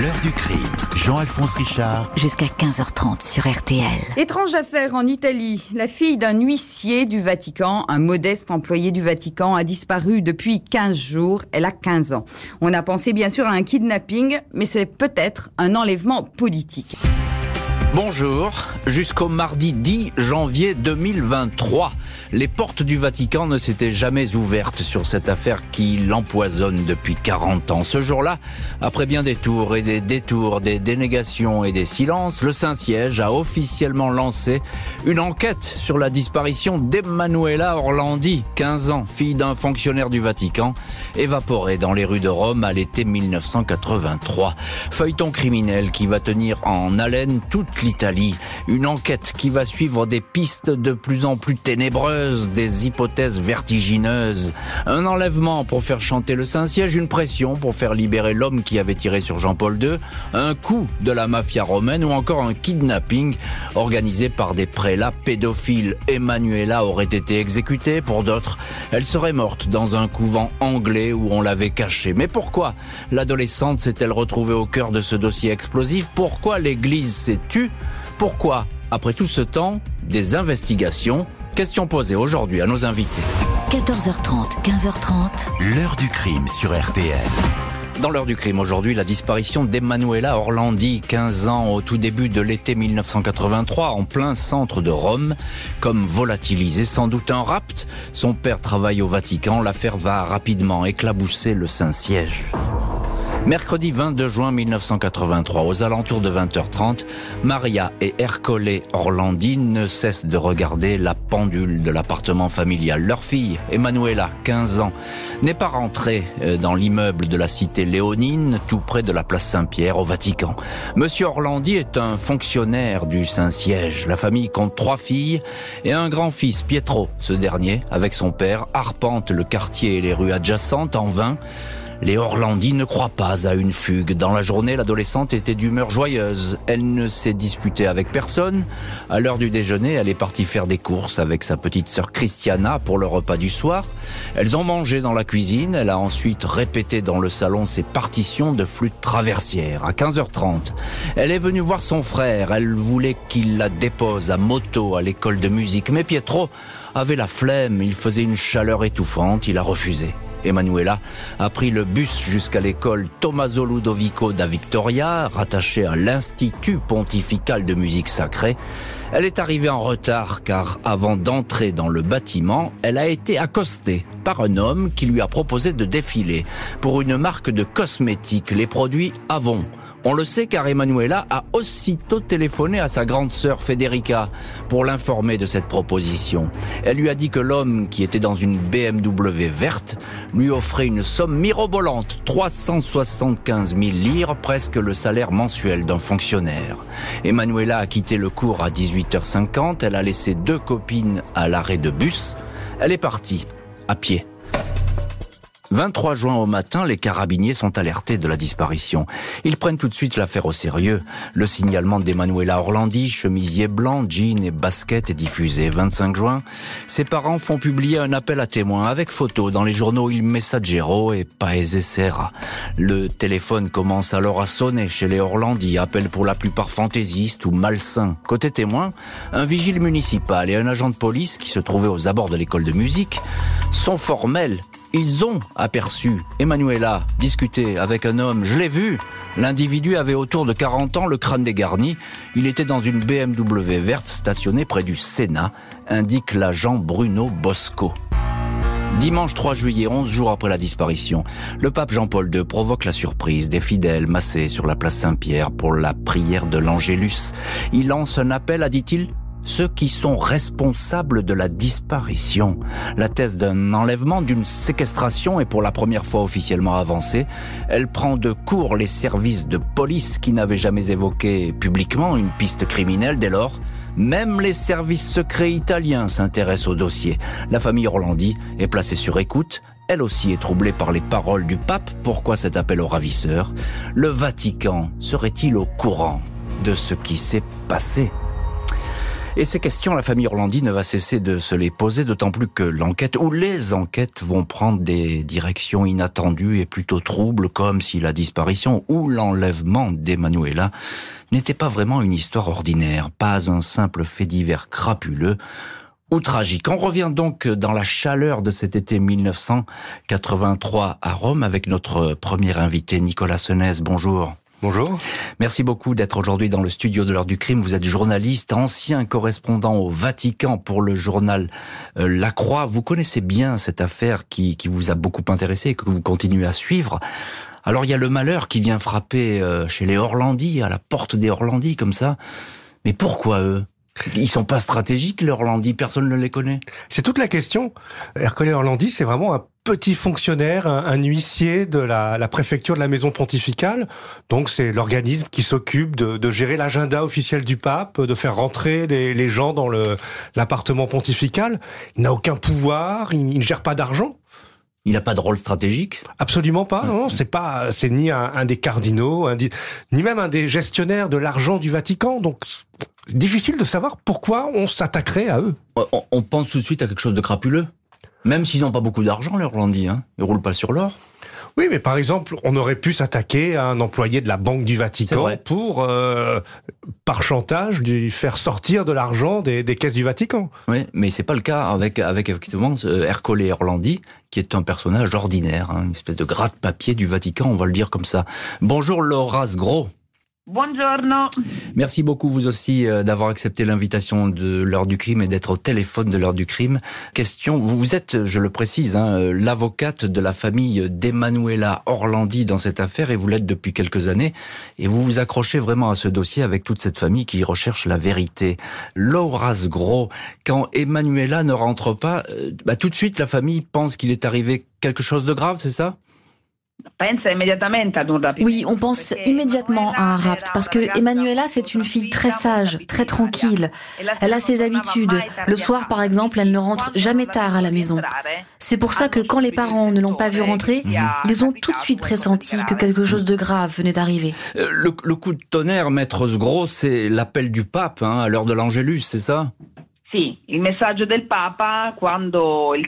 L'heure du crime. Jean-Alphonse Richard. Jusqu'à 15h30 sur RTL. Étrange affaire en Italie. La fille d'un huissier du Vatican, un modeste employé du Vatican, a disparu depuis 15 jours. Elle a 15 ans. On a pensé bien sûr à un kidnapping, mais c'est peut-être un enlèvement politique. Bonjour, jusqu'au mardi 10 janvier 2023, les portes du Vatican ne s'étaient jamais ouvertes sur cette affaire qui l'empoisonne depuis 40 ans. Ce jour-là, après bien des tours et des détours, des dénégations et des silences, le Saint-Siège a officiellement lancé une enquête sur la disparition d'Emanuela Orlandi, 15 ans, fille d'un fonctionnaire du Vatican, évaporée dans les rues de Rome à l'été 1983. Feuilleton criminel qui va tenir en haleine toute l'Italie. Une enquête qui va suivre des pistes de plus en plus ténébreuses, des hypothèses vertigineuses. Un enlèvement pour faire chanter le Saint-Siège, une pression pour faire libérer l'homme qui avait tiré sur Jean-Paul II, un coup de la mafia romaine ou encore un kidnapping organisé par des prélats pédophiles. Emanuela aurait été exécutée, pour d'autres, elle serait morte dans un couvent anglais où on l'avait cachée. Mais pourquoi l'adolescente s'est-elle retrouvée au cœur de ce dossier explosif? Pourquoi l'Église s'est tue pourquoi, après tout ce temps, des investigations Question posée aujourd'hui à nos invités. 14h30, 15h30. L'heure du crime sur RTL. Dans l'heure du crime aujourd'hui, la disparition d'Emanuela Orlandi, 15 ans au tout début de l'été 1983, en plein centre de Rome, comme volatilisé, sans doute un rapt. Son père travaille au Vatican, l'affaire va rapidement éclabousser le Saint-Siège. Mercredi 22 juin 1983, aux alentours de 20h30, Maria et Ercole Orlandi ne cessent de regarder la pendule de l'appartement familial. Leur fille, Emanuela, 15 ans, n'est pas rentrée euh, dans l'immeuble de la cité léonine, tout près de la place Saint-Pierre, au Vatican. Monsieur Orlandi est un fonctionnaire du Saint-Siège. La famille compte trois filles et un grand-fils, Pietro. Ce dernier, avec son père, arpente le quartier et les rues adjacentes en vain. Les Orlandi ne croient pas à une fugue. Dans la journée, l'adolescente était d'humeur joyeuse. Elle ne s'est disputée avec personne. À l'heure du déjeuner, elle est partie faire des courses avec sa petite sœur Christiana pour le repas du soir. Elles ont mangé dans la cuisine. Elle a ensuite répété dans le salon ses partitions de flûte traversière. À 15h30, elle est venue voir son frère. Elle voulait qu'il la dépose à moto à l'école de musique. Mais Pietro avait la flemme. Il faisait une chaleur étouffante. Il a refusé. Emanuela a pris le bus jusqu'à l'école Tommaso Ludovico da Victoria, rattachée à l'Institut pontifical de musique sacrée. Elle est arrivée en retard car avant d'entrer dans le bâtiment, elle a été accostée par un homme qui lui a proposé de défiler pour une marque de cosmétiques, les produits Avon. On le sait car Emanuela a aussitôt téléphoné à sa grande sœur Federica pour l'informer de cette proposition. Elle lui a dit que l'homme qui était dans une BMW verte lui offrait une somme mirobolante, 375 000 lire, presque le salaire mensuel d'un fonctionnaire. Emanuela a quitté le cours à 18h50, elle a laissé deux copines à l'arrêt de bus. Elle est partie, à pied. 23 juin au matin, les carabiniers sont alertés de la disparition. Ils prennent tout de suite l'affaire au sérieux. Le signalement d'Emanuela Orlandi, chemisier blanc, jean et basket est diffusé. 25 juin, ses parents font publier un appel à témoins avec photos dans les journaux Il Messaggero et Paese Serra. Le téléphone commence alors à sonner chez les Orlandi, appel pour la plupart fantaisistes ou malsains. Côté témoins, un vigile municipal et un agent de police qui se trouvaient aux abords de l'école de musique sont formels ils ont aperçu Emanuela discuter avec un homme. Je l'ai vu. L'individu avait autour de 40 ans, le crâne dégarni. Il était dans une BMW verte stationnée près du Sénat, indique l'agent Bruno Bosco. Dimanche 3 juillet, 11 jours après la disparition, le pape Jean-Paul II provoque la surprise des fidèles massés sur la place Saint-Pierre pour la prière de l'Angélus. Il lance un appel à, dit-il, ceux qui sont responsables de la disparition. La thèse d'un enlèvement, d'une séquestration est pour la première fois officiellement avancée. Elle prend de court les services de police qui n'avaient jamais évoqué publiquement une piste criminelle dès lors. Même les services secrets italiens s'intéressent au dossier. La famille Orlandi est placée sur écoute. Elle aussi est troublée par les paroles du pape. Pourquoi cet appel au ravisseur? Le Vatican serait-il au courant de ce qui s'est passé? Et ces questions, la famille Orlandi ne va cesser de se les poser, d'autant plus que l'enquête ou les enquêtes vont prendre des directions inattendues et plutôt troubles, comme si la disparition ou l'enlèvement d'Emanuela n'était pas vraiment une histoire ordinaire, pas un simple fait divers crapuleux ou tragique. On revient donc dans la chaleur de cet été 1983 à Rome avec notre premier invité Nicolas Senez. Bonjour. Bonjour. Merci beaucoup d'être aujourd'hui dans le studio de l'heure du crime. Vous êtes journaliste, ancien correspondant au Vatican pour le journal euh, La Croix. Vous connaissez bien cette affaire qui, vous a beaucoup intéressé et que vous continuez à suivre. Alors il y a le malheur qui vient frapper euh, chez les Orlandi, à la porte des Orlandi comme ça. Mais pourquoi eux? Ils sont pas stratégiques, les Orlandi, personne ne les connaît. C'est toute la question. Ercole Orlandi, c'est vraiment un petit fonctionnaire, un, huissier de la, la, préfecture de la maison pontificale. Donc c'est l'organisme qui s'occupe de, de, gérer l'agenda officiel du pape, de faire rentrer les, les gens dans l'appartement pontifical. Il n'a aucun pouvoir, il, ne gère pas d'argent. Il n'a pas de rôle stratégique? Absolument pas. Non, c'est pas, c'est ni un, un, des cardinaux, ni même un des gestionnaires de l'argent du Vatican. Donc difficile de savoir pourquoi on s'attaquerait à eux. On, pense tout de suite à quelque chose de crapuleux. Même s'ils n'ont pas beaucoup d'argent, les Orlandis, hein. ils roulent pas sur l'or. Oui, mais par exemple, on aurait pu s'attaquer à un employé de la Banque du Vatican pour, euh, par chantage, lui faire sortir de l'argent des, caisses du Vatican. Oui, mais c'est pas le cas avec, avec effectivement Ercole Orlandi, qui est un personnage ordinaire, hein, une espèce de gratte-papier du Vatican, on va le dire comme ça. Bonjour Laura Gros. Buongiorno. Merci beaucoup vous aussi euh, d'avoir accepté l'invitation de l'heure du crime et d'être au téléphone de l'heure du crime. Question, vous êtes, je le précise, hein, euh, l'avocate de la famille d'Emanuela Orlandi dans cette affaire et vous l'êtes depuis quelques années et vous vous accrochez vraiment à ce dossier avec toute cette famille qui recherche la vérité. Laura's Gros, quand Emanuela ne rentre pas, euh, bah, tout de suite la famille pense qu'il est arrivé quelque chose de grave, c'est ça? Oui, on pense immédiatement à un rapt parce que Emanuela, c'est une fille très sage, très tranquille. Elle a ses habitudes. Le soir, par exemple, elle ne rentre jamais tard à la maison. C'est pour ça que quand les parents ne l'ont pas vue rentrer, ils ont tout de suite pressenti que quelque chose de grave venait d'arriver. Euh, le, coup de tonnerre, maître Gros, c'est l'appel du pape hein, à l'heure de l'Angélus, c'est ça?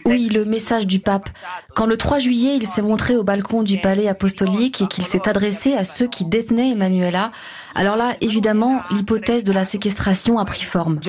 Oui, le message du pape. Quand le 3 juillet, il s'est montré au balcon du palais apostolique et qu'il s'est adressé à ceux qui détenaient Emmanuela, alors là, évidemment, l'hypothèse de la séquestration a pris forme.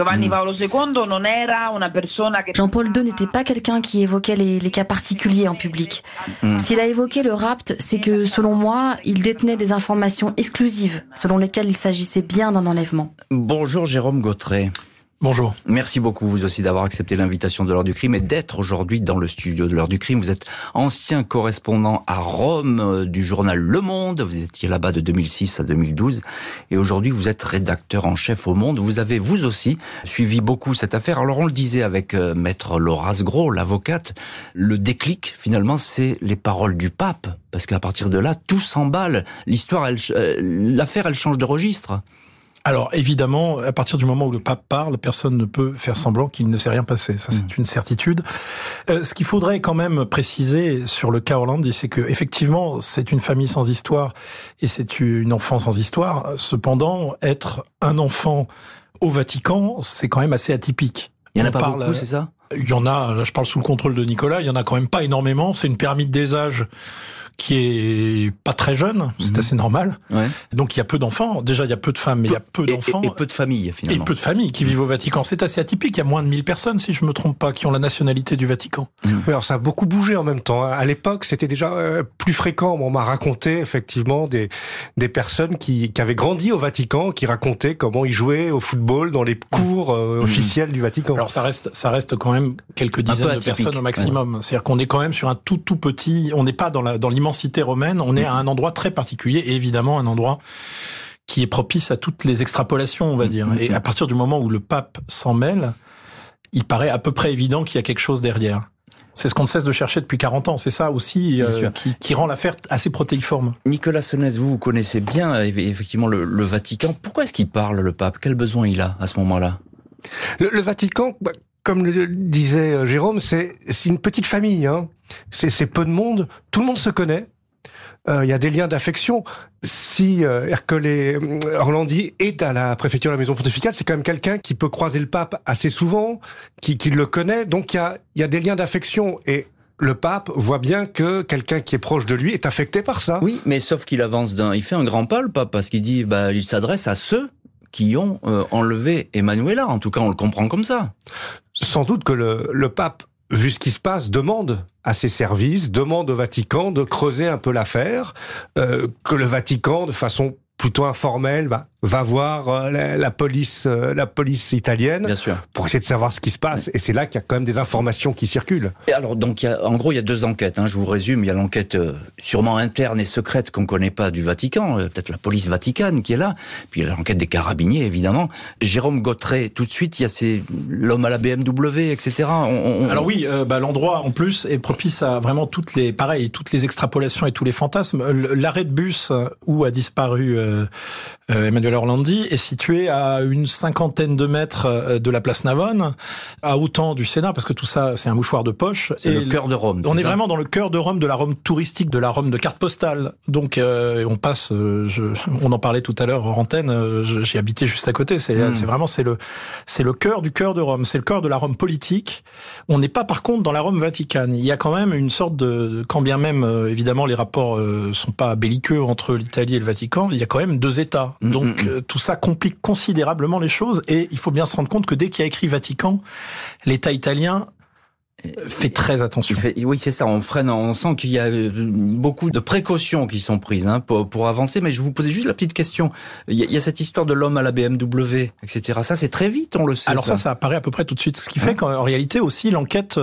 Jean-Paul II n'était pas quelqu'un qui évoquait les, cas particuliers en public. Mm. S'il a évoqué le rapt, c'est que, selon moi, il détenait des informations exclusives, selon lesquelles il s'agissait bien d'un enlèvement. Bonjour Jérôme Gautret. Bonjour. Merci beaucoup vous aussi d'avoir accepté l'invitation de l'heure du crime et d'être aujourd'hui dans le studio de l'heure du crime. Vous êtes ancien correspondant à Rome euh, du journal Le Monde. Vous étiez là-bas de 2006 à 2012 et aujourd'hui vous êtes rédacteur en chef au Monde. Vous avez vous aussi suivi beaucoup cette affaire. Alors on le disait avec euh, maître Laura Gros, l'avocate, le déclic finalement c'est les paroles du pape parce qu'à partir de là tout s'emballe. L'histoire, euh, l'affaire elle change de registre. Alors évidemment, à partir du moment où le pape parle, personne ne peut faire semblant qu'il ne s'est rien passé. Ça, c'est mm. une certitude. Euh, ce qu'il faudrait quand même préciser sur le cas Orlandi, c'est que effectivement, c'est une famille sans histoire et c'est une enfant sans histoire. Cependant, être un enfant au Vatican, c'est quand même assez atypique. Il y en a pas beaucoup, c'est ça? Il y en a. Là, je parle sous le contrôle de Nicolas. Il y en a quand même pas énormément. C'est une pyramide des âges qui est pas très jeune, c'est mhm. assez normal. Ouais. Donc il y a peu d'enfants. Déjà il y a peu de femmes, mais il y a peu d'enfants. Et, peu de familles finalement. Et peu de familles qui vivent au Vatican. C'est assez atypique. Il y a moins de 1000 personnes, si je me trompe pas, qui ont la nationalité du Vatican. Mhm. alors ça a beaucoup bougé en même temps. Hein. À l'époque, c'était déjà euh, plus fréquent. On m'a raconté effectivement des des personnes qui, qui avaient grandi au Vatican, qui racontaient comment ils jouaient au football dans les cours euh, mhm. officiels du Vatican. Alors ça reste ça reste quand même quelques dizaines de personnes au maximum. C'est-à-dire qu'on est quand même sur un tout tout petit. On n'est pas dans la dans l'immensité romaine. On est à un endroit très particulier et évidemment un endroit qui est propice à toutes les extrapolations, on va dire. Et à partir du moment où le pape s'en mêle, il paraît à peu près évident qu'il y a quelque chose derrière. C'est ce qu'on ne cesse de chercher depuis 40 ans. C'est ça aussi euh, qui, rend l'affaire assez protéiforme. Nicolas Senez, vous, vous connaissez bien effectivement le, Vatican. Pourquoi est-ce qu'il parle, le pape? Quel besoin il a à ce moment-là? Le, Vatican, bah, comme le disait euh, Jérôme, c'est une petite famille. Hein. C'est peu de monde. Tout le monde se connaît. il y a des liens d'affection. Si Ercole Orlandi est à la préfecture de la maison pontificale, c'est quand même quelqu'un qui peut croiser le pape assez souvent, qui, qui le connaît, donc il y a, des liens d'affection. Et le pape voit bien que quelqu'un qui est proche de lui est affecté par ça. Oui, mais sauf qu'il avance d'un, il fait un grand pas le pape parce qu'il dit, bah, il s'adresse à ceux qui ont euh, enlevé Emmanuela. En tout cas, on le comprend comme ça. Sans doute que le, pape vu ce qui se passe, demande à ses services, demande au Vatican de creuser un peu l'affaire, euh, que le Vatican, de façon plutôt informel, va, va voir euh, la, police, euh, la police italienne, Bien sûr. pour essayer de savoir ce qui se passe. Et c'est là qu'il y a quand même des informations qui circulent. Et alors, donc, y a, en gros, il y a deux enquêtes. Hein, je vous résume. Il y a l'enquête euh, sûrement interne et secrète qu'on connaît pas du Vatican, peut-être la police vaticane qui est là. Puis il y a l'enquête des carabiniers, évidemment. Jérôme Gautret, tout de suite, il y a ces l'homme à la BMW, etc. Alors oui, bah, l'endroit en plus est propice à vraiment toutes les, pareil, toutes les extrapolations et tous les fantasmes. L'arrêt de bus où a disparu euh, Emmanuel Orlandi est situé à une cinquantaine de mètres euh, de la place Navone, à autant du Sénat, parce que tout ça, c'est un mouchoir de poche. C'est le cœur de Rome. On est, vraiment dans le cœur de Rome, de la Rome touristique, de la Rome de carte postale. Donc, euh, on passe. Je, on en parlait tout à l'heure en antenne. J'ai habité juste à côté. C'est hmm. vraiment c'est le c'est le cœur du cœur de Rome. C'est le cœur de la Rome politique. On n'est pas par contre dans la Rome vaticane. Il y a quand même une sorte de, quand bien même évidemment les rapports sont pas belliqueux entre l'Italie et le Vatican, il y a quand même deux États. Mm, Donc mm, mm. Euh, tout ça complique considérablement les choses et il faut bien se rendre compte que dès qu'il y a écrit Vatican, l'État italien euh, fait très attention. oui, c'est ça. On freine. On sent qu'il y a euh, beaucoup de précautions qui sont prises hein, pour, pour, avancer. Mais je vous posais juste la petite question. Il y a, cette histoire de l'homme à la BMW, etc. Ça, c'est très vite, on le sait. Alors ça, ça, apparaît à peu près tout de suite. Ce qui fait hein qu'en réalité aussi, l'enquête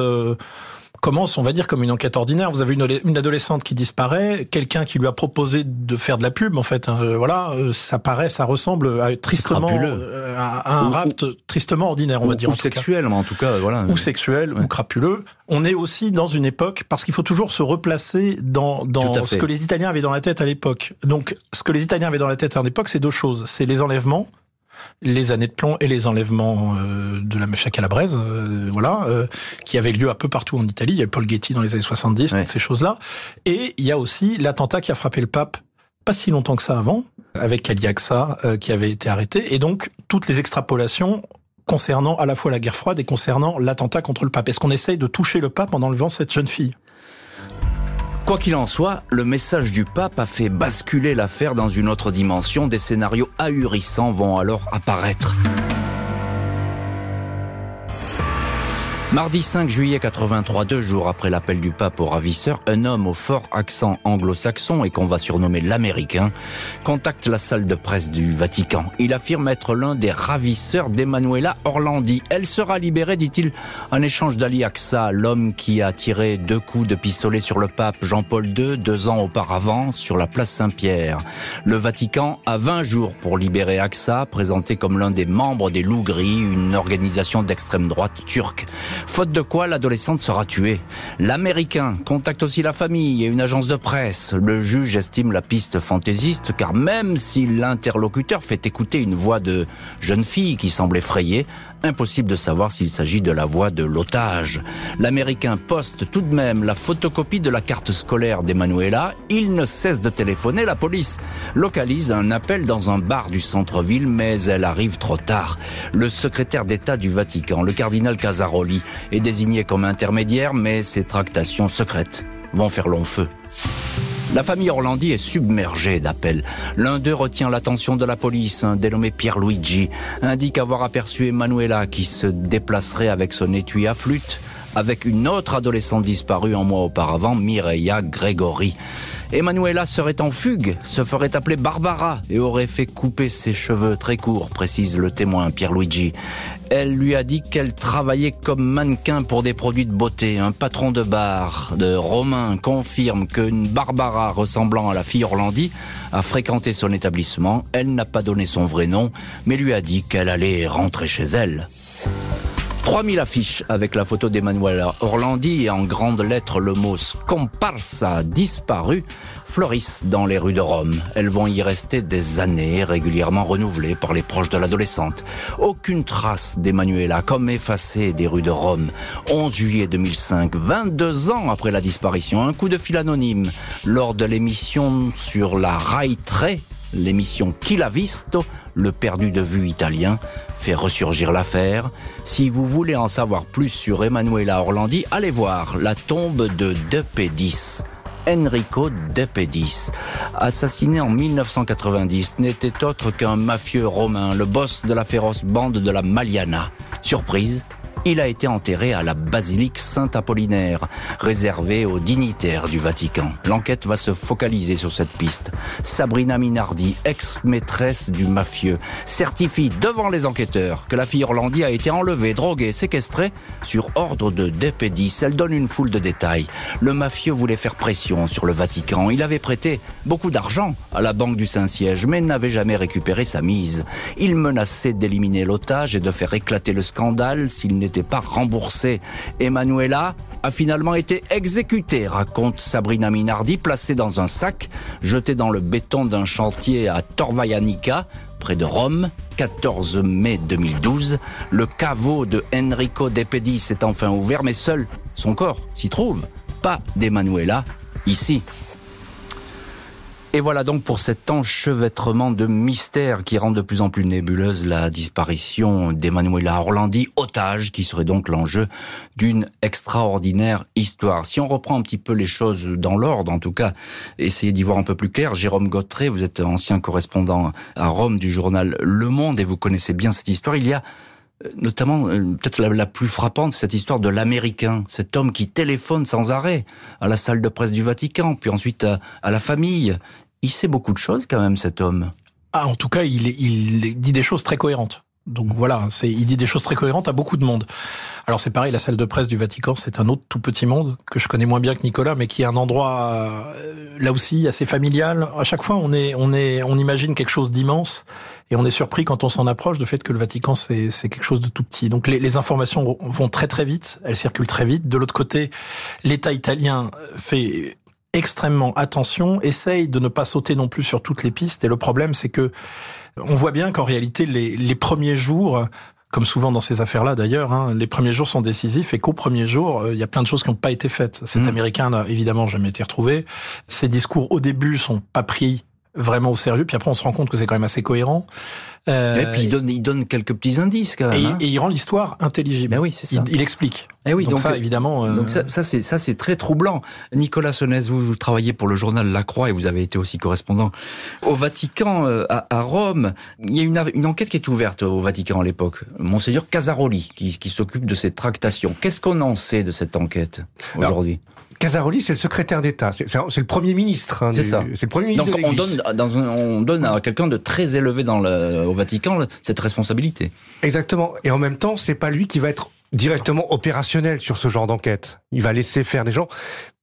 commence, on va dire, comme une enquête ordinaire. Vous avez une, adolescente qui disparaît, quelqu'un qui lui a proposé de faire de la pub, en fait. Hein. Euh, voilà, euh, ça paraît, ça ressemble à, tristement euh, à, un rapt tristement ordinaire, on va dire. Ou sexuel, en tout cas, voilà. Ou sexuel, ou crapuleux. On est aussi dans une époque, parce qu'il faut toujours se replacer dans, dans ce que les Italiens avaient dans la tête à l'époque. Donc, ce que les Italiens avaient dans la tête à l'époque, c'est deux choses. C'est les enlèvements, les années de plomb et les enlèvements euh, de la mafia calabraise, euh, voilà, euh, qui avaient lieu un peu partout en Italie. Il y a Paul Getty dans les années 70, toutes ces choses-là. Et il y a aussi l'attentat qui a frappé le pape pas si longtemps que ça avant, avec Ali Aksa qui avait été arrêté. Et donc, toutes les extrapolations concernant à la fois la guerre froide et concernant l'attentat contre le pape. Est-ce qu'on essaye de toucher le pape en enlevant cette jeune fille? Quoi qu'il en soit, le message du pape a fait basculer l'affaire dans une autre dimension. Des scénarios ahurissants vont alors apparaître. Mardi 5 juillet 83, deux jours après l'appel du pape au ravisseur, un homme au fort accent anglo-saxon et qu'on va surnommer l'américain contacte la salle de presse du Vatican. Il affirme être l'un des ravisseurs d'Emanuela Orlandi. Elle sera libérée, dit-il, en échange d'Ali Aksa, l'homme qui a tiré deux coups de pistolet sur le pape Jean-Paul II deux ans auparavant sur la place Saint-Pierre. Le Vatican a 20 jours pour libérer Aksa, présenté comme l'un des membres des Loups Gris, une organisation d'extrême droite turque. Faute de quoi, l'adolescente sera tuée. L'Américain contacte aussi la famille et une agence de presse. Le juge estime la piste fantaisiste car même si l'interlocuteur fait écouter une voix de jeune fille qui semble effrayée, impossible de savoir s'il s'agit de la voix de l'otage. L'Américain poste tout de même la photocopie de la carte scolaire d'Emanuela. Il ne cesse de téléphoner. La police localise un appel dans un bar du centre-ville, mais elle arrive trop tard. Le secrétaire d'État du Vatican, le cardinal Casaroli, est désigné comme intermédiaire, mais ses tractations secrètes vont faire long feu. La famille Orlandi est submergée d'appels. L'un d'eux retient l'attention de la police, un dénommé Pierluigi, indique avoir aperçu Emanuela qui se déplacerait avec son étui à flûte avec une autre adolescente disparue un mois auparavant, Mireia Gregory. Emanuela serait en fugue, se ferait appeler Barbara et aurait fait couper ses cheveux très courts, précise le témoin Pierluigi. Elle lui a dit qu'elle travaillait comme mannequin pour des produits de beauté. Un patron de bar de Romain confirme qu'une Barbara ressemblant à la fille Orlandi a fréquenté son établissement. Elle n'a pas donné son vrai nom, mais lui a dit qu'elle allait rentrer chez elle. 3000 affiches avec la photo d'Emmanuela Orlandi et en grandes lettres le mot scomparsa disparu fleurissent dans les rues de Rome. Elles vont y rester des années, régulièrement renouvelées par les proches de l'adolescente. Aucune trace d'Emmanuela, comme effacée des rues de Rome. 11 juillet 2005, 22 ans après la disparition, un coup de fil anonyme lors de l'émission sur la Rai 3 l'émission Qui l'a visto, le perdu de vue italien, fait ressurgir l'affaire. Si vous voulez en savoir plus sur Emanuela Orlandi, allez voir La tombe de De Pedis. Enrico De Pedis, assassiné en 1990, n'était autre qu'un mafieux romain, le boss de la féroce bande de la Maliana. Surprise, il a été enterré à la basilique Saint-Apollinaire, réservée aux dignitaires du Vatican. L'enquête va se focaliser sur cette piste. Sabrina Minardi, ex-maîtresse du mafieux, certifie devant les enquêteurs que la fille Orlandi a été enlevée, droguée, séquestrée sur ordre de Dépédis. Elle donne une foule de détails. Le mafieux voulait faire pression sur le Vatican. Il avait prêté beaucoup d'argent à la Banque du Saint-Siège, mais n'avait jamais récupéré sa mise. Il menaçait d'éliminer l'otage et de faire éclater le scandale s'il n'était pas remboursé. Emanuela a finalement été exécutée, raconte Sabrina Minardi, placée dans un sac, jetée dans le béton d'un chantier à Torvaianica, près de Rome, 14 mai 2012. Le caveau de Enrico De Pedis est enfin ouvert, mais seul son corps s'y trouve. Pas d'Emanuela, ici. Et voilà donc pour cet enchevêtrement de mystères qui rend de plus en plus nébuleuse la disparition d'Emanuela Orlandi, otage, qui serait donc l'enjeu d'une extraordinaire histoire. Si on reprend un petit peu les choses dans l'ordre, en tout cas, essayez d'y voir un peu plus clair. Jérôme Gautret, vous êtes ancien correspondant à Rome du journal Le Monde et vous connaissez bien cette histoire. Il y a euh, notamment euh, peut-être la, plus frappante, cette histoire de l'Américain, cet homme qui téléphone sans arrêt à la salle de presse du Vatican, puis ensuite à la famille, il sait beaucoup de choses quand même, cet homme. Ah, en tout cas, il, il dit des choses très cohérentes. Donc voilà, c'est, il dit des choses très cohérentes à beaucoup de monde. Alors c'est pareil, la salle de presse du Vatican, c'est un autre tout petit monde que je connais moins bien que Nicolas, mais qui est un endroit euh, là aussi assez familial. À chaque fois, on est, on est, on imagine quelque chose d'immense et on est surpris quand on s'en approche de fait que le Vatican c'est, c'est quelque chose de tout petit. Donc les, les informations vont très très vite, elles circulent très vite. De l'autre côté, l'État italien fait extrêmement attention, essaye de ne pas sauter non plus sur toutes les pistes. Et le problème, c'est que on voit bien qu'en réalité, les, les, premiers jours, comme souvent dans ces affaires-là d'ailleurs, hein, les premiers jours sont décisifs et qu'au premier jour, euh, il y a plein de choses qui n'ont pas été faites. Cet mmh. Américain n'a évidemment jamais été retrouvé. Ses discours au début sont pas pris vraiment au sérieux, puis après on se rend compte que c'est quand même assez cohérent. Euh, et puis il donne, il donne quelques petits indices quand même. Et, hein. et il rend l'histoire intelligible. Ben oui, c'est ça. Il, il, explique. Et eh oui, donc, ça évidemment. Euh... Donc ça, ça c'est ça c'est très troublant. Nicolas Sonès, vous, vous, travaillez pour le journal La Croix et vous avez été aussi correspondant au Vatican euh, à, à, Rome. Il y a une, une enquête qui est ouverte au Vatican à l'époque. Monseigneur Casaroli qui, qui s'occupe de ces tractations. Qu'est-ce qu'on en sait de cette enquête aujourd'hui? Casaroli, c'est le secrétaire d'État, c'est le premier ministre. Hein, c'est ça. C'est le premier ministre. Donc on donne, dans un, on donne à quelqu'un de très élevé dans le, au Vatican cette responsabilité. Exactement. Et en même temps, c'est pas lui qui va être directement opérationnel sur ce genre d'enquête. Il va laisser faire des gens,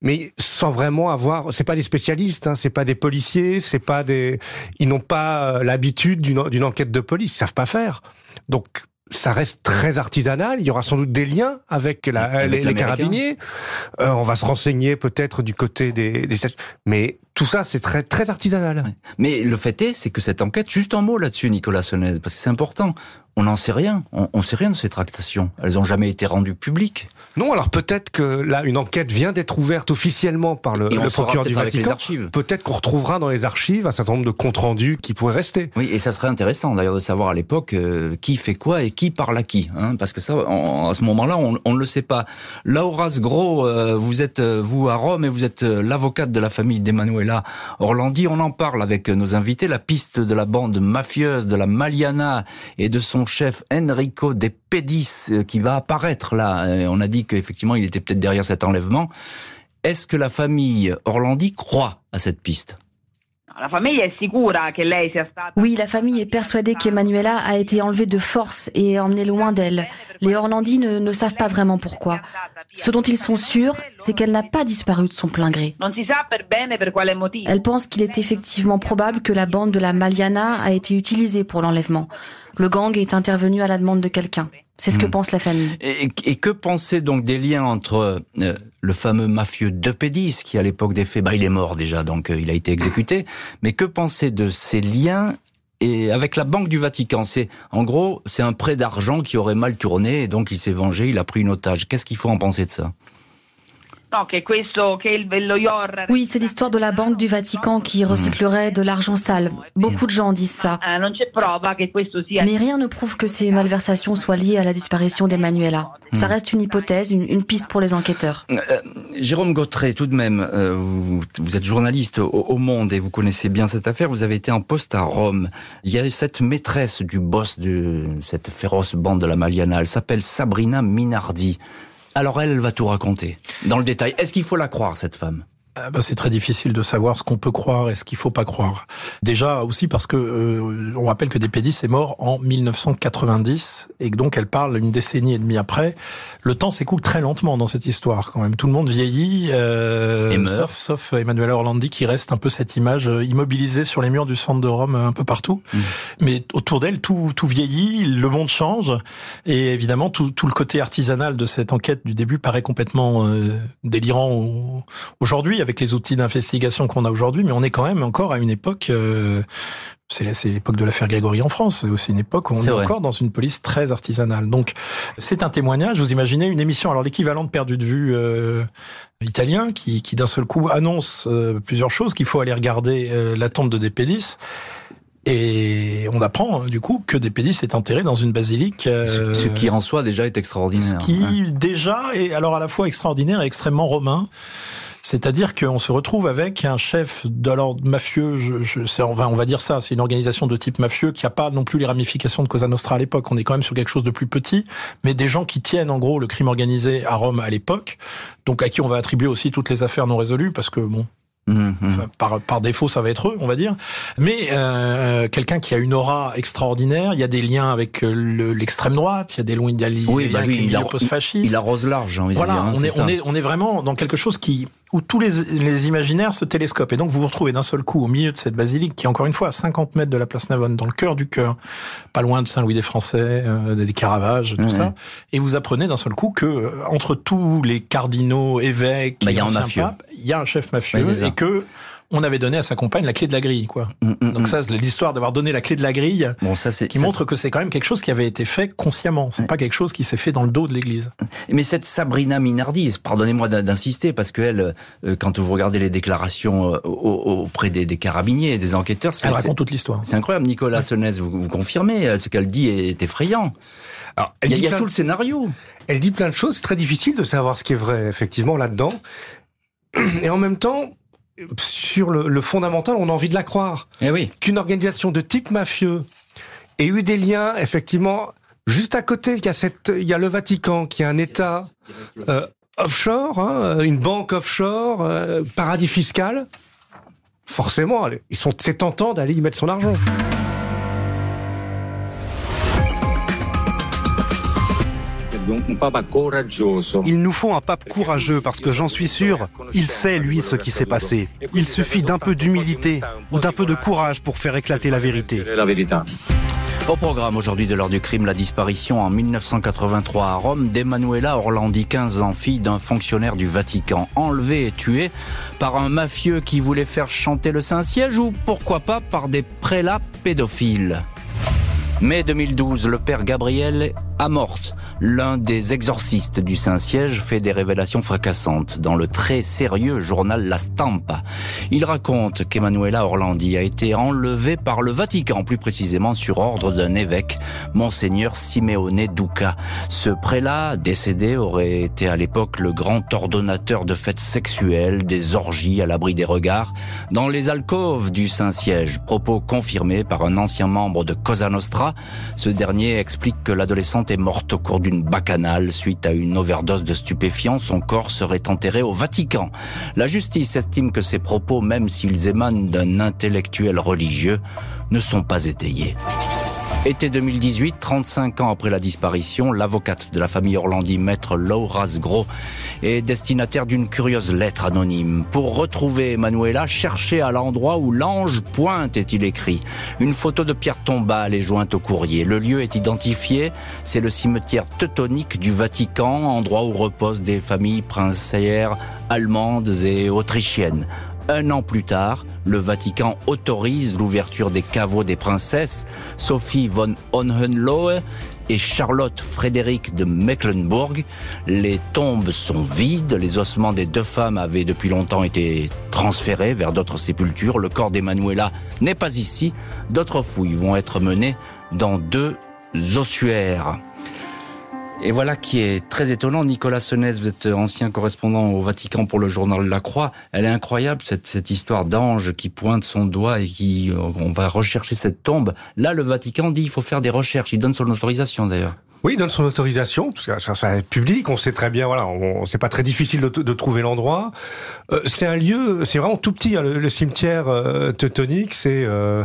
mais sans vraiment avoir. C'est pas des spécialistes, hein, c'est pas des policiers, c'est pas des. Ils n'ont pas euh, l'habitude d'une enquête de police, ils savent pas faire. Donc ça reste très artisanal. Il y aura sans doute des liens avec, la, les, carabiniers. Euh, on va se renseigner peut-être du côté des, des, mais tout ça c'est très très artisanal. Mais le fait est, c'est que cette enquête, juste un mot là-dessus, Nicolas Sonez, parce que c'est important. On n'en sait rien. On, on sait rien de ces tractations. Elles n'ont jamais été rendues publiques. Non, alors peut-être que là, une enquête vient d'être ouverte officiellement par le, le procureur du Vatican. Peut-être qu'on retrouvera dans les archives un certain nombre de comptes rendus qui pourraient rester. Oui, et ça serait intéressant d'ailleurs de savoir à l'époque euh, qui fait quoi et qui parle à qui, hein, parce que ça, à ce moment-là, on, ne le sait pas. Laura Gros, euh, vous êtes euh, vous à Rome et vous êtes l'avocate de la famille d'Emanuela Orlandi. On en parle avec nos invités. La piste de la bande mafieuse de la Maliana et de son chef Enrico De Pedis qui va apparaître là. On a dit qu'effectivement il était peut-être derrière cet enlèvement. Est-ce que la famille Orlandi croit à cette piste? Oui, la famille est persuadée qu'Emanuela a été enlevée de force et emmenée loin d'elle. Les Orlandi ne, ne, savent pas vraiment pourquoi. Ce dont ils sont sûrs, c'est qu'elle n'a pas disparu de son plein gré. Elle pense qu'il est effectivement probable que la bande de la Maliana a été utilisée pour l'enlèvement. Le gang est intervenu à la demande de quelqu'un. C'est ce que hmm. pense la famille. Et, que penser donc des liens entre euh, le fameux mafieux de Pédis, qui à l'époque des faits, bah, il est mort déjà, donc euh, il a été exécuté. Mais que penser de ces liens et avec la Banque du Vatican, c'est en gros, c'est un prêt d'argent qui aurait mal tourné et donc il s'est vengé, il a pris une otage. Qu'est-ce qu'il faut en penser de ça? Oui, c'est l'histoire de la Banque du Vatican qui recyclerait de l'argent sale. Beaucoup de gens disent ça. Ah, Mais rien ne prouve que ces malversations soient liées à la disparition d'Emmanuela. Ça hmm. reste une hypothèse, une, piste pour les enquêteurs. Euh, euh, Jérôme Gautret, tout de même, euh, vous, êtes journaliste au, Monde et vous connaissez bien cette affaire. Vous avez été en poste à Rome. Il y a cette maîtresse du boss de cette féroce bande de la Maliana. Elle s'appelle Sabrina Minardi. Alors elle, va tout raconter, dans le détail. Est-ce qu'il faut la croire, cette femme? Ah bah, c'est très difficile de savoir ce qu'on peut croire et ce qu'il faut pas croire. Déjà aussi parce que euh, on rappelle que Despédis est mort en 1990 et que donc elle parle une décennie et demie après. Le temps s'écoule très lentement dans cette histoire quand même. Tout le monde vieillit, euh, sauf, sauf Emmanuel Orlandi qui reste un peu cette image euh, immobilisée sur les murs du centre de Rome un peu partout. Mmh. Mais autour d'elle, tout, tout vieillit, le monde change et évidemment tout, tout le côté artisanal de cette enquête du début paraît complètement délirant aujourd'hui avec les outils d'investigation qu'on a aujourd'hui, mais on est quand même encore à une époque. Euh, c'est l'époque de l'affaire Grégory en France. C'est aussi une époque où on est, encore dans une police très artisanale. Donc, c'est un témoignage. Vous imaginez une émission, alors l'équivalent de perdu de vue euh, italien, qui, qui d'un seul coup annonce euh, plusieurs choses, qu'il faut aller regarder la tombe de Despédis. Et on apprend du coup que Despédis est enterré dans une basilique. ce qui en soi déjà est extraordinaire. Ce qui déjà est alors à la fois extraordinaire et extrêmement romain. C'est-à-dire qu'on se retrouve avec un chef de l'ordre mafieux, je, je, on, va, on va dire ça, c'est une organisation de type mafieux qui n'a pas non plus les ramifications de Cosa Nostra à l'époque. On est quand même sur quelque chose de plus petit, mais des gens qui tiennent en gros le crime organisé à Rome à l'époque, donc à qui on va attribuer aussi toutes les affaires non résolues, parce que bon, mmh, mmh. par, par défaut, ça va être eux, on va dire. Mais euh, quelqu'un qui a une aura extraordinaire. Il y a des liens avec euh, l'extrême droite. Il y a des liens, il y a oui, bah il, post-fasciste. Il arrose large. Envie voilà, dire, hein, on, est, on, est, on est vraiment dans quelque chose qui où tous les, les, imaginaires se télescopent. Et donc vous vous retrouvez d'un seul coup au milieu de cette basilique qui est encore une fois à 50 mètres de la place Navone, dans le cœur du cœur, pas loin de Saint-Louis des Français, euh, des Caravages, tout ça. Et vous apprenez d'un seul coup que euh, entre tous les cardinaux, évêques, bah, il y a un mafieux, il y a un chef mafieux et que on avait donné à sa compagne la clé de la grille, quoi. Mm, mm, Donc mm. ça, l'histoire d'avoir donné la clé de la grille, bon, ça, c'est, qui montre que c'est quand même quelque chose qui avait été fait consciemment. C'est pas quelque chose qui s'est fait dans le dos de l'Église. Mais cette Sabrina Minardi, pardonnez-moi d'insister, parce que elle, euh, quand vous regardez les déclarations euh, auprès des, des carabiniers, des enquêteurs, elle raconte toute l'histoire. C'est incroyable. Nicolas Senez, vous, vous confirmez, euh, ce qu'elle dit est effrayant. Alors, il y a, tout le scénario. Elle dit plein de choses. C'est très difficile de savoir ce qui est vrai, effectivement, là-dedans. Et en même temps, sur le, fondamental, on a envie de la croire. Eh oui. Qu'une organisation de type mafieux ait eu des liens, effectivement, juste à côté, il y a, cette, il y a le Vatican, qui est un État euh, offshore, hein, une banque offshore, euh, paradis fiscal. Forcément, ils sont, c'est tentant d'aller y mettre son argent. Il nous faut un pape courageux parce que j'en suis sûr, il sait lui ce qui s'est passé. Il suffit d'un peu d'humilité ou d'un peu de courage pour faire éclater la vérité. Au programme aujourd'hui de l'heure du crime, la disparition en 1983 à Rome d'Emanuela Orlandi, 15 ans, fille d'un fonctionnaire du Vatican, enlevée et tuée par un mafieux qui voulait faire chanter le Saint-Siège ou pourquoi pas par des prélats pédophiles. Mai 2012, le père Gabriel Amorce, l'un des exorcistes du Saint-Siège, fait des révélations fracassantes dans le très sérieux journal La Stampa. Il raconte qu'Emanuela Orlandi a été enlevée par le Vatican, plus précisément sur ordre d'un évêque, Monseigneur Simeone Duca. Ce prélat, décédé, aurait été à l'époque le grand ordonnateur de fêtes sexuelles, des orgies à l'abri des regards, dans les alcôves du Saint-Siège, propos confirmés par un ancien membre de Cosa Nostra. Ce dernier explique que est morte au cours d'une bacchanale suite à une overdose de stupéfiants. Son corps serait enterré au Vatican. La justice estime que ces propos, même s'ils émanent d'un intellectuel religieux, ne sont pas étayés. Été 2018, 35 ans après la disparition, l'avocate de la famille Orlandi, maître Laura Sgro, est destinataire d'une curieuse lettre anonyme. Pour retrouver Manuela, cherchez à l'endroit où l'ange pointe, est-il écrit. Une photo de pierre tombale est jointe au courrier. Le lieu est identifié, c'est le cimetière teutonique du Vatican, endroit où reposent des familles princières allemandes et autrichiennes. Un an plus tard, le Vatican autorise l'ouverture des caveaux des princesses, Sophie von Hohenlohe et Charlotte Frédéric de Mecklenburg. Les tombes sont vides, les ossements des deux femmes avaient depuis longtemps été transférés vers d'autres sépultures. Le corps d'Emmanuela n'est pas ici. D'autres fouilles vont être menées dans deux ossuaires. Et voilà qui est très étonnant. Nicolas Senez, vous êtes ancien correspondant au Vatican pour le journal La Croix. Elle est incroyable, cette, cette histoire d'ange qui pointe son doigt et qui, euh, on va rechercher cette tombe. Là, le Vatican dit il faut faire des recherches. Il donne son autorisation d'ailleurs. Oui, il donne son autorisation, parce que ça, ça est public, on sait très bien, voilà, on, c'est pas très difficile de, de trouver l'endroit. Euh, c'est un lieu, c'est vraiment tout petit, hein, le, cimetière euh, teutonique, c'est... Euh,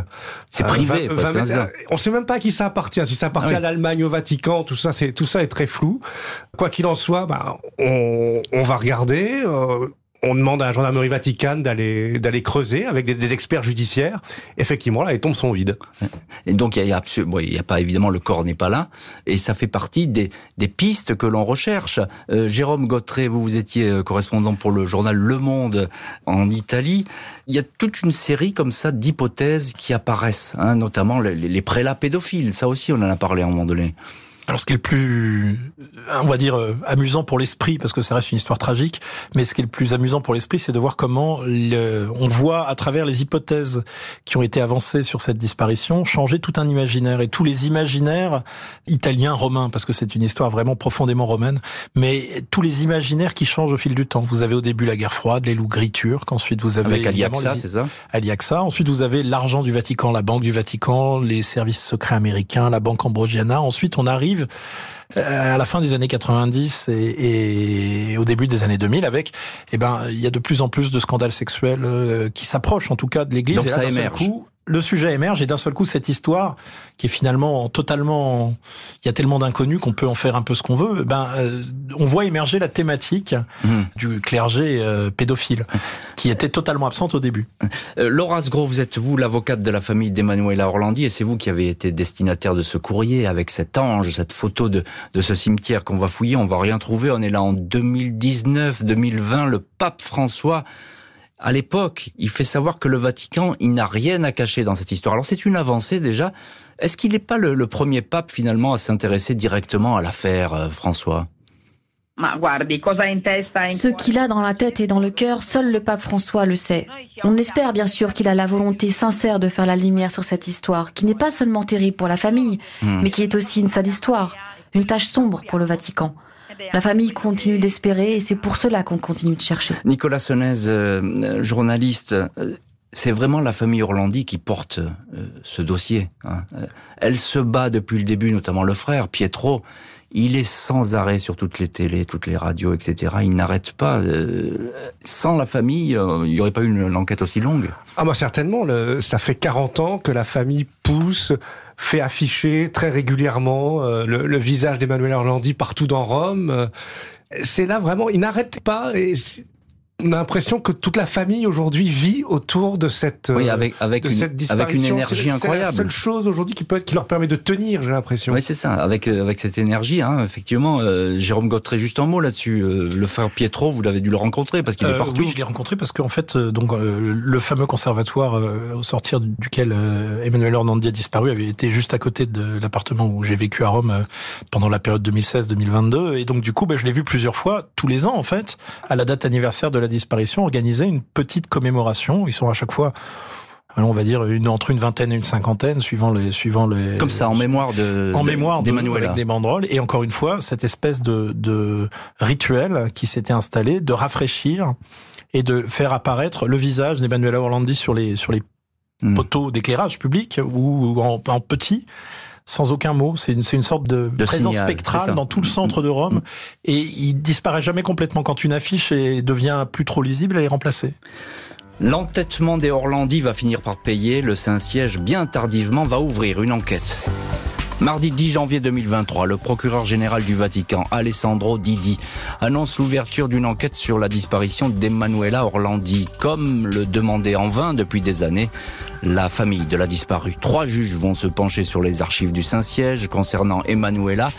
c'est privé, 20, 20 On sait même pas à qui ça appartient, si ça appartient ah à l'Allemagne, au Vatican, tout ça, c'est tout ça est très flou. Quoi qu'il en soit, bah, on, on va regarder. On demande à la gendarmerie Vaticane d'aller d'aller creuser avec des, experts judiciaires. Effectivement, là, les tombes sont vides. Et donc il y a, il y a pas évidemment le corps n'est pas là, et ça fait partie des, des pistes que l'on recherche. Euh, Jérôme Gautret, vous vous étiez euh, correspondant pour le journal Le Monde en Italie. Il y a toute une série comme ça d'hypothèses qui apparaissent, hein, notamment les, les prélats pédophiles. Ça aussi, on en a parlé à un. Alors, ce qui est le plus, on va dire, euh, amusant pour l'esprit, parce que ça reste une histoire tragique, mais ce qui est le plus amusant pour l'esprit, c'est de voir comment on voit à travers les hypothèses qui ont été avancées sur cette disparition changer tout un imaginaire et tous les imaginaires italiens, romains, parce que c'est une histoire vraiment profondément romaine, mais tous les imaginaires qui changent au fil du temps. Vous avez au début la guerre froide, les loups gris turcs, ensuite vous avez avec Aliaxa, c'est ça? Aliaxa, ensuite vous avez l'argent du Vatican, la banque du Vatican, les services secrets américains, la banque ambrosiana. Ensuite, on arrive euh, à la fin des années 90 et, et, au début des années 2000 avec eh ben il y a de plus en plus de scandales sexuels euh, qui s'approchent en tout cas de l'église. Donc et ça émerge le sujet émerge et d'un seul coup cette histoire qui est finalement totalement il y a tellement d'inconnus qu'on peut en faire un peu ce qu'on veut ben euh, on voit émerger la thématique mmh. du clergé euh, pédophile qui était totalement absente au début. Euh, Laura Sgro, vous êtes vous l'avocate de la famille d'Emmanuela Orlandi et c'est vous qui avez été destinataire de ce courrier avec cet ange, cette photo de, de ce cimetière qu'on va fouiller, on va rien trouver, on est là en 2019, 2020, le pape François à l'époque, il fait savoir que le Vatican, il n'a rien à cacher dans cette histoire. Alors c'est une avancée déjà. Est-ce qu'il n'est pas le, premier pape finalement à s'intéresser directement à l'affaire, euh, François? Ce qu'il a dans la tête et dans le cœur, seul le pape François le sait. On espère bien sûr qu'il a la volonté sincère de faire la lumière sur cette histoire, qui n'est pas seulement terrible pour la famille, hmm. mais qui est aussi une sale histoire, une tâche sombre pour le Vatican. La famille continue d'espérer et c'est pour cela qu'on continue de chercher. Nicolas Sonez, euh, journaliste, euh, c'est vraiment la famille Orlandi qui porte euh, ce dossier. Hein. Elle se bat depuis le début, notamment le frère, Pietro. Il est sans arrêt sur toutes les télés, toutes les radios, etc. Il n'arrête pas. sans la famille, il n'y aurait pas eu une, enquête aussi longue? Ah bah certainement. ça fait 40 ans que la famille pousse fait afficher très régulièrement euh, le, visage d'Emmanuel Orlandi partout dans Rome. Euh, c'est là vraiment, il n'arrête pas et on a l'impression que toute la famille aujourd'hui vit autour de cette oui, avec avec une, avec une énergie incroyable. C'est la seule chose aujourd'hui qui peut qui leur permet de tenir, j'ai l'impression. Oui, c'est ça. Avec euh, avec cette énergie, hein, effectivement. Euh, Jérôme Gautret, juste un mot là-dessus. Euh, le frère Pietro, vous l'avez dû le rencontrer parce qu'il est partout. Oui, je l'ai rencontré parce qu'en fait, donc le fameux conservatoire au sortir duquel Emmanuel Orlandi a disparu avait été juste à côté de l'appartement où j'ai vécu à Rome pendant la période 2016-2022, et donc du coup, ben, je l'ai vu plusieurs fois, tous les ans en fait, à la date anniversaire de la disparition, organiser une petite commémoration. Ils sont à chaque fois on va dire une entre une vingtaine et une cinquantaine suivant les suivant les comme ça en mémoire de en mémoire d'Emmanuel avec des banderoles et encore une fois cette espèce de, de rituel qui s'était installé de rafraîchir et de faire apparaître le visage d'Emmanuel Orlandi sur les sur les hmm. poteaux d'éclairage public ou en, en petit sans aucun mot. C'est une, une, sorte de, présence spectrale dans tout le centre de Rome. Et il disparaît jamais complètement quand une affiche devient plus trop lisible, elle est remplacée. L'entêtement des Orlandis va finir par payer. Le Saint-Siège, bien tardivement, va ouvrir une enquête. Mardi 10 janvier 2023, le procureur général du Vatican, Alessandro Didi, annonce l'ouverture d'une enquête sur la disparition d'Emanuela Orlandi, comme le demandait en vain depuis des années la famille de la disparue. Trois juges vont se pencher sur les archives du Saint-Siège concernant Emanuela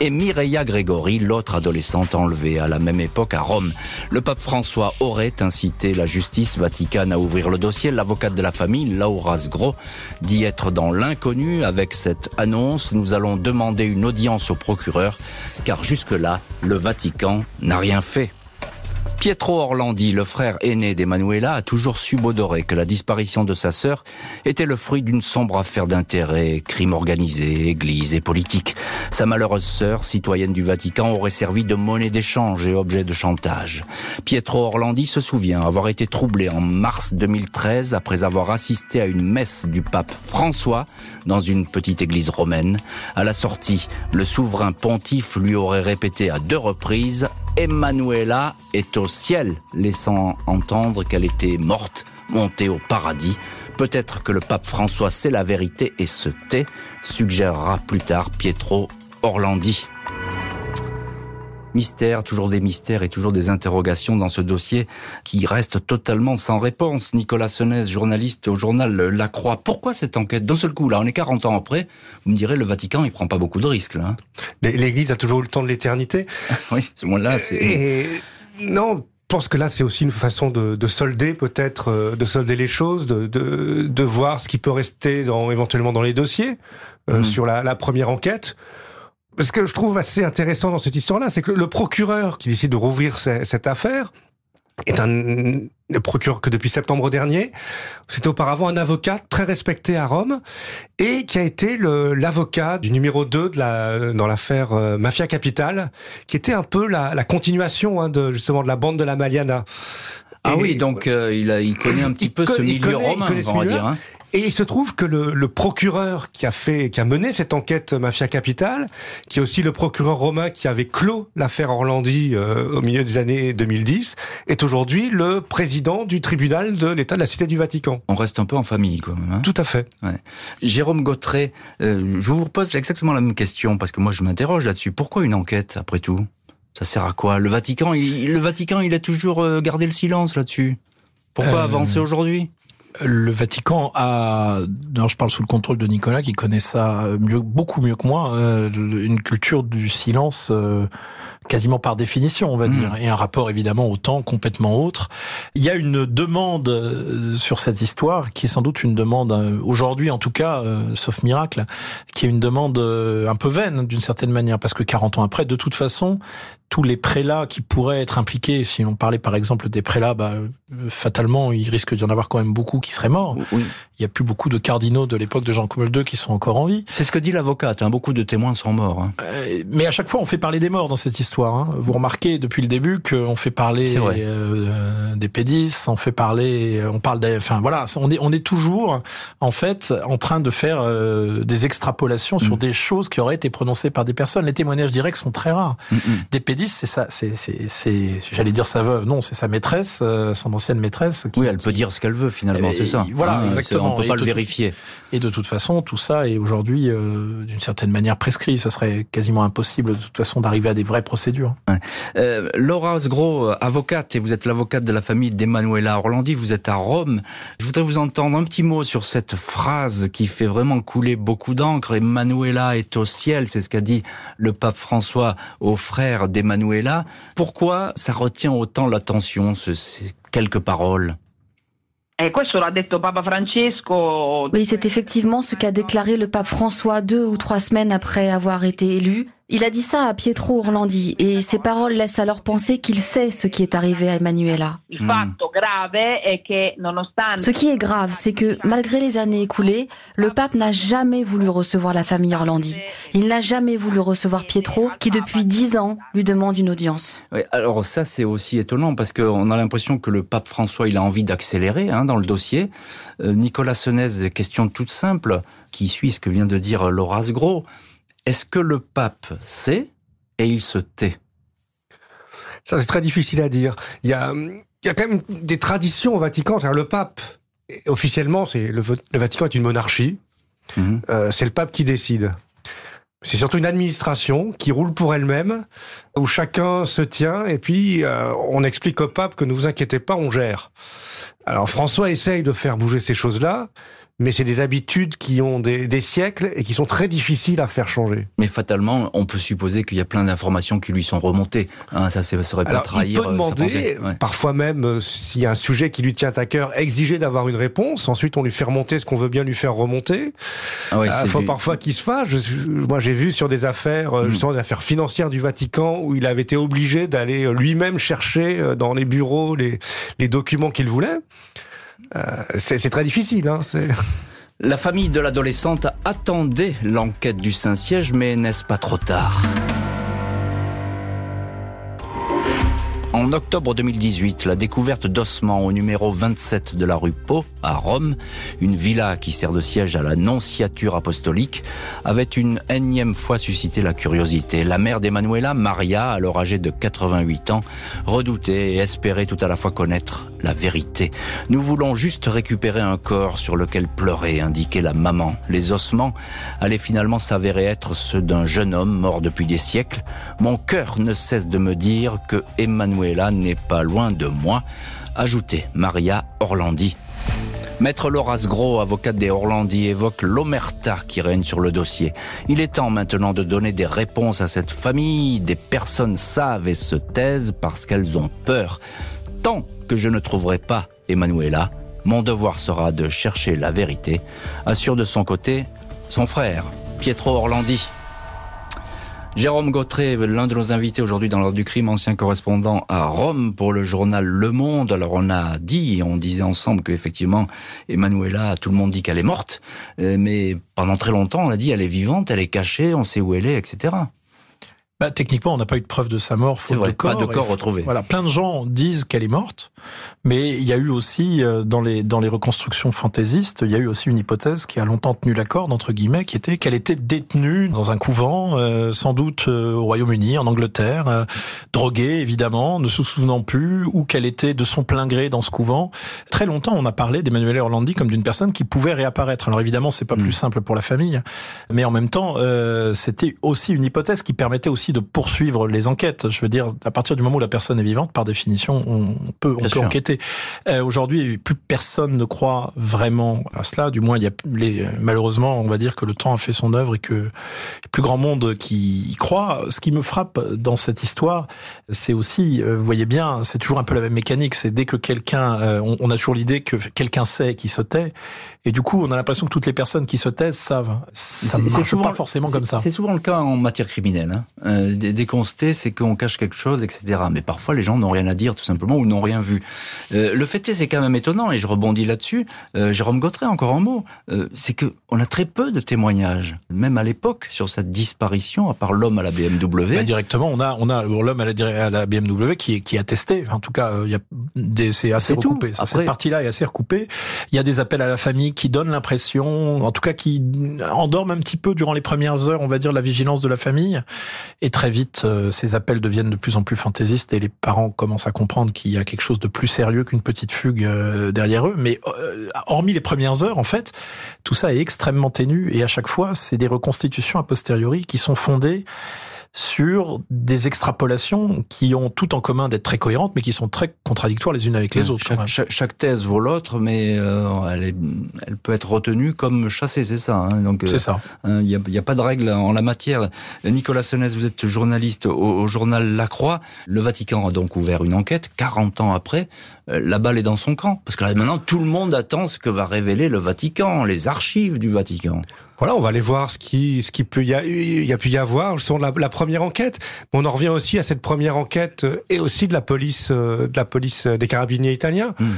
et Mireia Gregori, l'autre adolescente enlevée à la même époque à Rome. Le pape François aurait incité la justice vaticane à ouvrir le dossier. L'avocate de la famille, Laura Sgro, dit être dans l'inconnu avec cette annonce. Nous allons demander une audience au procureur, car jusque-là, le Vatican n'a rien fait. Pietro Orlandi, le frère aîné d'Emanuela, a toujours subodoré que la disparition de sa sœur était le fruit d'une sombre affaire d'intérêt, crime organisé, église et politique. Sa malheureuse sœur, citoyenne du Vatican, aurait servi de monnaie d'échange et objet de chantage. Pietro Orlandi se souvient avoir été troublé en mars 2013 après avoir assisté à une messe du pape François dans une petite église romaine. À la sortie, le souverain pontife lui aurait répété à deux reprises Emanuela est au ciel, laissant entendre qu'elle était morte, montée au paradis. Peut-être que le pape François sait la vérité et se tait, suggérera plus tard Pietro Orlandi. Mystère, toujours des mystères et toujours des interrogations dans ce dossier qui reste totalement sans réponse. Nicolas Senez, journaliste au journal La Croix. Pourquoi cette enquête D'un seul coup, là, on est 40 ans après, vous me direz, le Vatican, il prend pas beaucoup de risques, là. Hein. L'Église a toujours eu le temps de l'éternité. oui, ce moment-là, c'est... Non, je pense que là, c'est aussi une façon de, solder peut-être, euh, de solder les choses, de, de, voir ce qui peut rester dans, éventuellement dans les dossiers euh, mmh. sur la, la première enquête ce que je trouve assez intéressant dans cette histoire-là, c'est que le procureur qui décide de rouvrir cette affaire est un procureur que depuis septembre dernier. C'était auparavant un avocat très respecté à Rome et qui a été l'avocat du numéro 2 de la, dans l'affaire euh, Mafia Capital, qui était un peu la, la continuation hein, de justement de la bande de la Maliana. Ah oui, donc euh, il, a, il connaît un petit peu ce milieu romain, on va dire. Hein. Et il se trouve que le, le, procureur qui a fait, qui a mené cette enquête Mafia Capital, qui est aussi le procureur romain qui avait clos l'affaire Orlandi euh, au milieu des années 2010, est aujourd'hui le président du tribunal de l'État de la Cité du Vatican. On reste un peu en famille, quoi. Hein Tout à fait. Ouais. Jérôme Gautret, euh, je vous repose exactement la même question parce que moi je m'interroge là-dessus. Pourquoi une enquête après tout? Ça sert à quoi? Le Vatican, il, le Vatican, il a toujours euh, gardé le silence là-dessus? Pourquoi avancer aujourd'hui? Le Vatican a, non, je parle sous le contrôle de Nicolas qui connaît ça mieux, beaucoup mieux que moi, euh, une culture du silence euh, quasiment par définition, on va mmh. dire, et un rapport évidemment au temps complètement autre. Il y a une demande euh, sur cette histoire qui est sans doute une demande aujourd'hui, en tout cas, sauf miracle, qui est une demande un peu vaine d'une certaine manière, parce que 40 ans après, de toute façon, tous les prélats qui pourraient être impliqués, si on parlait par exemple des prélats, bah, fatalement, il risque d'y en avoir quand même beaucoup qui seraient morts. Il n'y a plus beaucoup de cardinaux de l'époque de Jean Paul II qui sont encore en vie. C'est ce que dit l'avocate, hein, beaucoup de témoins sont morts. Hein. Euh, mais à chaque fois, on fait parler des morts dans cette histoire. Hein. Vous remarquez depuis le début qu'on fait parler euh, des pédis, on fait parler, on parle des, enfin voilà, on est, on est toujours en fait en train de faire euh, des extrapolations sur mm. des choses qui auraient été prononcées par des personnes. Les témoignages directs sont très rares. Mm, mm. Des pédis c'est ça, c'est, j'allais dire sa veuve, non, c'est sa maîtresse, euh, son ancienne maîtresse. oui, elle peut dire ce qu'elle veut finalement, c'est ça. Voilà, exactement. On peut pas le vérifier. Et de toute façon, tout ça est aujourd'hui euh, d'une certaine manière prescrit. Ça serait quasiment impossible de toute façon d'arriver à des vraies procédures. Euh, Laura Osgro, avocate, et vous êtes l'avocate de la famille d'Emanuela Orlandi. Vous êtes à Rome. Je voudrais vous entendre un petit mot sur cette phrase qui fait vraiment couler beaucoup d'encre. Emanuela est au ciel, c'est ce qu'a dit le pape François aux frères d'Emanuela Manuela. Pourquoi ça retient autant l'attention, ces quelques paroles? Oui, c'est effectivement ce qu'a déclaré le pape François deux ou trois semaines après avoir été élu. Il a dit ça à Pietro Orlandi et ses paroles laissent alors penser qu'il sait ce qui est arrivé à Emanuela. Hmm. Ce qui est grave, c'est que malgré les années écoulées, le pape n'a jamais voulu recevoir la famille Orlandi. Il n'a jamais voulu recevoir Pietro, qui depuis dix ans lui demande une audience. Oui, alors ça c'est aussi étonnant parce qu'on a l'impression que le pape François il a envie d'accélérer hein, dans le dossier. Euh, Nicolas Senez, question toute simple qui suit ce que vient de dire Laura Gros. Est-ce que le pape sait et il se tait? Ça, c'est très difficile à dire. Il y a, il y a quand même des traditions au Vatican. Le pape, officiellement, c'est le, Vatican est une monarchie. Mhm. Euh, c'est le pape qui décide. C'est surtout une administration qui roule pour elle-même, où chacun se tient, et puis euh, on explique au pape que ne vous inquiétez pas, on gère. Alors François essaye de faire bouger ces choses-là, mais c'est des habitudes qui ont des, des, siècles et qui sont très difficiles à faire changer. Mais fatalement, on peut supposer qu'il y a plein d'informations qui lui sont remontées. Hein, ça ne serait pas Alors, trahir. Il peut euh, demander, ouais. parfois même, euh, s'il y a un sujet qui lui tient à cœur, exiger d'avoir une réponse. Ensuite, on lui fait remonter ce qu'on veut bien lui faire remonter. Ah ouais, Il c'est faut du- parfois qu'il se fâche. Moi, j'ai vu sur des affaires, euh, Mm. justement, des affaires financières du Vatican, où il avait été obligé d'aller euh, lui-même chercher euh, dans les bureaux les, les documents qu'il voulait. Euh, c'est très difficile. Hein, La famille de l'adolescente attendait l'enquête du Saint-Siège, mais n'est-ce pas trop tard? En octobre 2018, la découverte d'ossements au numéro 27 de la rue Pau, à Rome, une villa qui sert de siège à la nonciature apostolique, avait une énième fois suscité la curiosité. La mère d'Emanuela, Maria, alors âgée de 88 ans, redoutait et espérait tout à la fois connaître la vérité. Nous voulons juste récupérer un corps sur lequel pleurait, indiquait la maman. Les ossements allaient finalement s'avérer être ceux d'un jeune homme mort depuis des siècles. Mon cœur ne cesse de me dire que N'est pas loin de moi, ajoutait Maria Orlandi. Maître Laura Gros, avocate des Orlandi, évoque l'omerta qui règne sur le dossier. Il est temps maintenant de donner des réponses à cette famille. Des personnes savent et se taisent parce qu'elles ont peur. Tant que je ne trouverai pas Emanuela, mon devoir sera de chercher la vérité, assure de son côté son frère, Pietro Orlandi. Jérôme Gautret, l'un de nos invités aujourd'hui dans l'ordre du crime, ancien correspondant à Rome pour le journal Le Monde. Alors on a dit, on disait ensemble qu'effectivement, Emanuela, tout le monde dit qu'elle est morte, euh, mais pendant très longtemps on a dit elle est vivante, elle est cachée, on sait où elle est, etc. Bah, techniquement, on n'a pas eu de preuve de sa mort, faute vrai, de corps. pas de corps Et- retrouvé. Voilà, plein de gens disent qu'elle est morte, mais il y a eu aussi euh, dans les dans les reconstructions fantaisistes, il y a eu aussi une hypothèse qui a longtemps tenu la corde entre guillemets, qui était qu'elle était détenue dans un couvent, euh, sans doute euh, au Royaume-Uni, en Angleterre, euh, droguée évidemment, ne se souvenant plus, ou qu'elle était de son plein gré dans ce couvent. Très longtemps, on a parlé d'Emmanuel Orlandi comme d'une personne qui pouvait réapparaître. Alors évidemment, c'est pas Mm. plus simple pour la famille, mais en même temps, euh, c'était aussi une hypothèse qui permettait aussi de poursuivre les enquêtes. Je veux dire, à partir du moment où la personne est vivante, par définition, on peut, on peut enquêter. Euh, Aujourd'hui, plus personne ne croit vraiment à cela. Du moins, il y a les, malheureusement, on va dire que le temps a fait son œuvre et que plus grand monde qui y croit. Ce qui me frappe dans cette histoire, c'est aussi, euh, vous voyez bien, c'est toujours un peu la même mécanique. C'est dès que quelqu'un, euh, on, on a toujours l'idée que quelqu'un sait qui se tait, et du coup, on a l'impression que toutes les personnes qui se taisent savent. Ça marche pas forcément comme ça. C'est souvent le cas en matière criminelle. Hein. Euh, dès dès qu'on se tait, c'est qu'on cache quelque chose, etc. Mais parfois, les gens n'ont rien à dire, tout simplement, ou n'ont rien vu. Euh, le fait est, c'est quand même étonnant, et je rebondis là-dessus. Euh, Jérôme Gautret, encore un mot, euh, c'est que on a très peu de témoignages, même à l'époque, sur cette disparition, à part l'homme à la BMW. Bah, directement, on a, on a l'homme à la, dir- à la BMW qui, est- qui a testé. En tout cas, euh, il y a des, c'est assez recoupé. Après- Cette partie-là est assez recoupée. Il y a des appels à la famille qui donnent l'impression, en tout cas, qui endorment un petit peu durant les premières heures, on va dire, la vigilance de la famille. Et très vite, euh, ces appels deviennent de plus en plus fantaisistes et les parents commencent à comprendre qu'il y a quelque chose de plus sérieux qu'une petite fugue euh, derrière eux. Mais euh, hormis les premières heures, en fait, tout ça est extrêmement ténu et à chaque fois, c'est des reconstitutions a posteriori qui sont fondées sur des extrapolations qui ont tout en commun d'être très cohérentes, mais qui sont très contradictoires les unes avec les autres. Chaque, même. chaque- chaque thèse vaut l'autre, mais euh, elle, est- elle peut être retenue comme chassée, c'est ça. hein. Donc, euh, ça. Il n'y a, y a pas de règle en la matière. Nicolas Senès, vous êtes journaliste au, au journal La Croix. Le Vatican a donc ouvert une enquête. 40 ans après, euh, la balle est dans son camp. Parce que là, maintenant, tout le monde attend ce que va révéler le Vatican, les archives du Vatican. Voilà, on va aller voir ce qui, ce qui peut y a, y a pu y avoir, justement, la, la première enquête. On en revient aussi à cette première enquête euh, et aussi de la police, euh, de la police euh, des carabiniers italiens. Mm.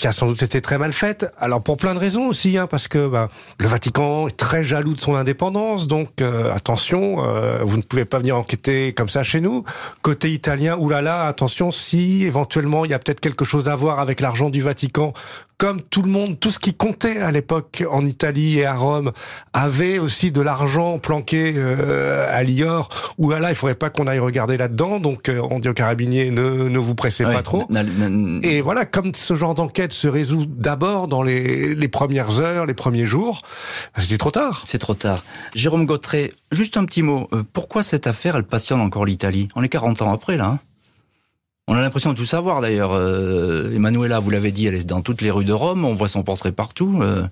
Qui a sans doute été très mal faite. Alors pour plein de raisons aussi, hein, parce que ben, le Vatican est très jaloux de son indépendance, donc euh, attention, euh, vous ne pouvez pas venir enquêter comme ça chez nous. Côté italien, oulala, attention, si éventuellement il y a peut-être quelque chose à voir avec l'argent du Vatican, comme tout le monde, tout ce qui comptait à l'époque en Italie et à Rome, avait aussi de l'argent planqué euh, à Lior, là, il faudrait pas qu'on aille regarder là-dedans. Donc, euh, on dit aux carabiniers, ne, ne vous pressez pas trop. Et voilà, comme ce genre d'enquête se résout d'abord dans les, premières heures, les premiers jours, bah, c'est trop tard. C'est trop tard. Jérôme Gautret, juste un petit mot. Euh, pourquoi cette affaire, elle passionne encore l'Italie? On est 40 ans après, là. Hein on a l'impression de tout savoir d'ailleurs. Euh, Emanuela, vous l'avez dit, elle est dans toutes les rues de Rome, on voit son portrait partout. Euh.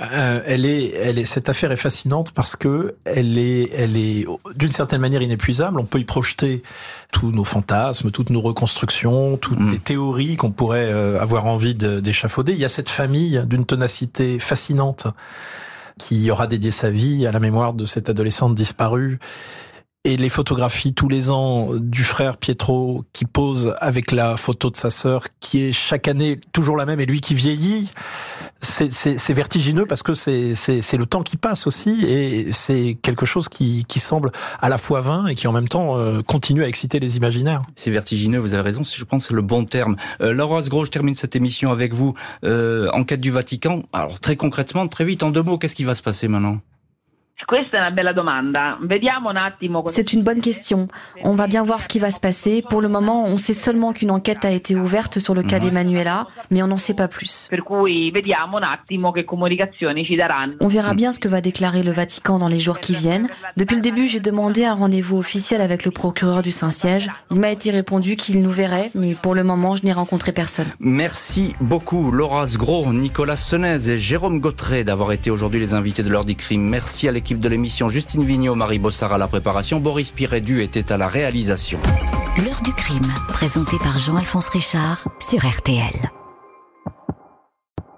Euh, elle est, elle est, cette affaire est fascinante parce que elle est, elle est d'une certaine manière inépuisable. On peut y projeter tous nos fantasmes, toutes nos reconstructions, toutes mm. les théories qu'on pourrait avoir envie d'échafauder. Il y a cette famille d'une ténacité fascinante qui aura dédié sa vie à la mémoire de cette adolescente disparue et les photographies tous les ans du frère Pietro qui pose avec la photo de sa sœur qui est chaque année toujours la même et lui qui vieillit, c'est vertigineux parce que c'est le temps qui passe aussi et c'est quelque chose qui, qui semble à la fois vain et qui en même temps euh, continue à exciter les imaginaires. C'est vertigineux, vous avez raison, je pense que c'est le bon terme. Euh, Laura Gros, je termine cette émission avec vous. Euh, enquête du Vatican. Alors très concrètement, très vite, en deux mots, qu'est-ce qui va se passer maintenant? C'est une bonne question. On va bien voir ce qui va se passer. Pour le moment, on sait seulement qu'une enquête a été ouverte sur le cas d'Emanuela, mais on n'en sait pas plus. On verra bien ce que va déclarer le Vatican dans les jours qui viennent. Depuis le début, j'ai demandé un rendez-vous officiel avec le procureur du Saint-Siège. Il m'a été répondu qu'il nous verrait, mais pour le moment, je n'ai rencontré personne. Merci beaucoup, Laura Gros, Nicolas Senez et Jérôme Gautret d'avoir été aujourd'hui les invités de l'heure du crime. Merci à l'équipe de l'émission Justine Vignot, Marie Bossard à la préparation, Boris Pirédu était à la réalisation. L'heure du crime, présenté par Jean-Alphonse Richard sur RTL.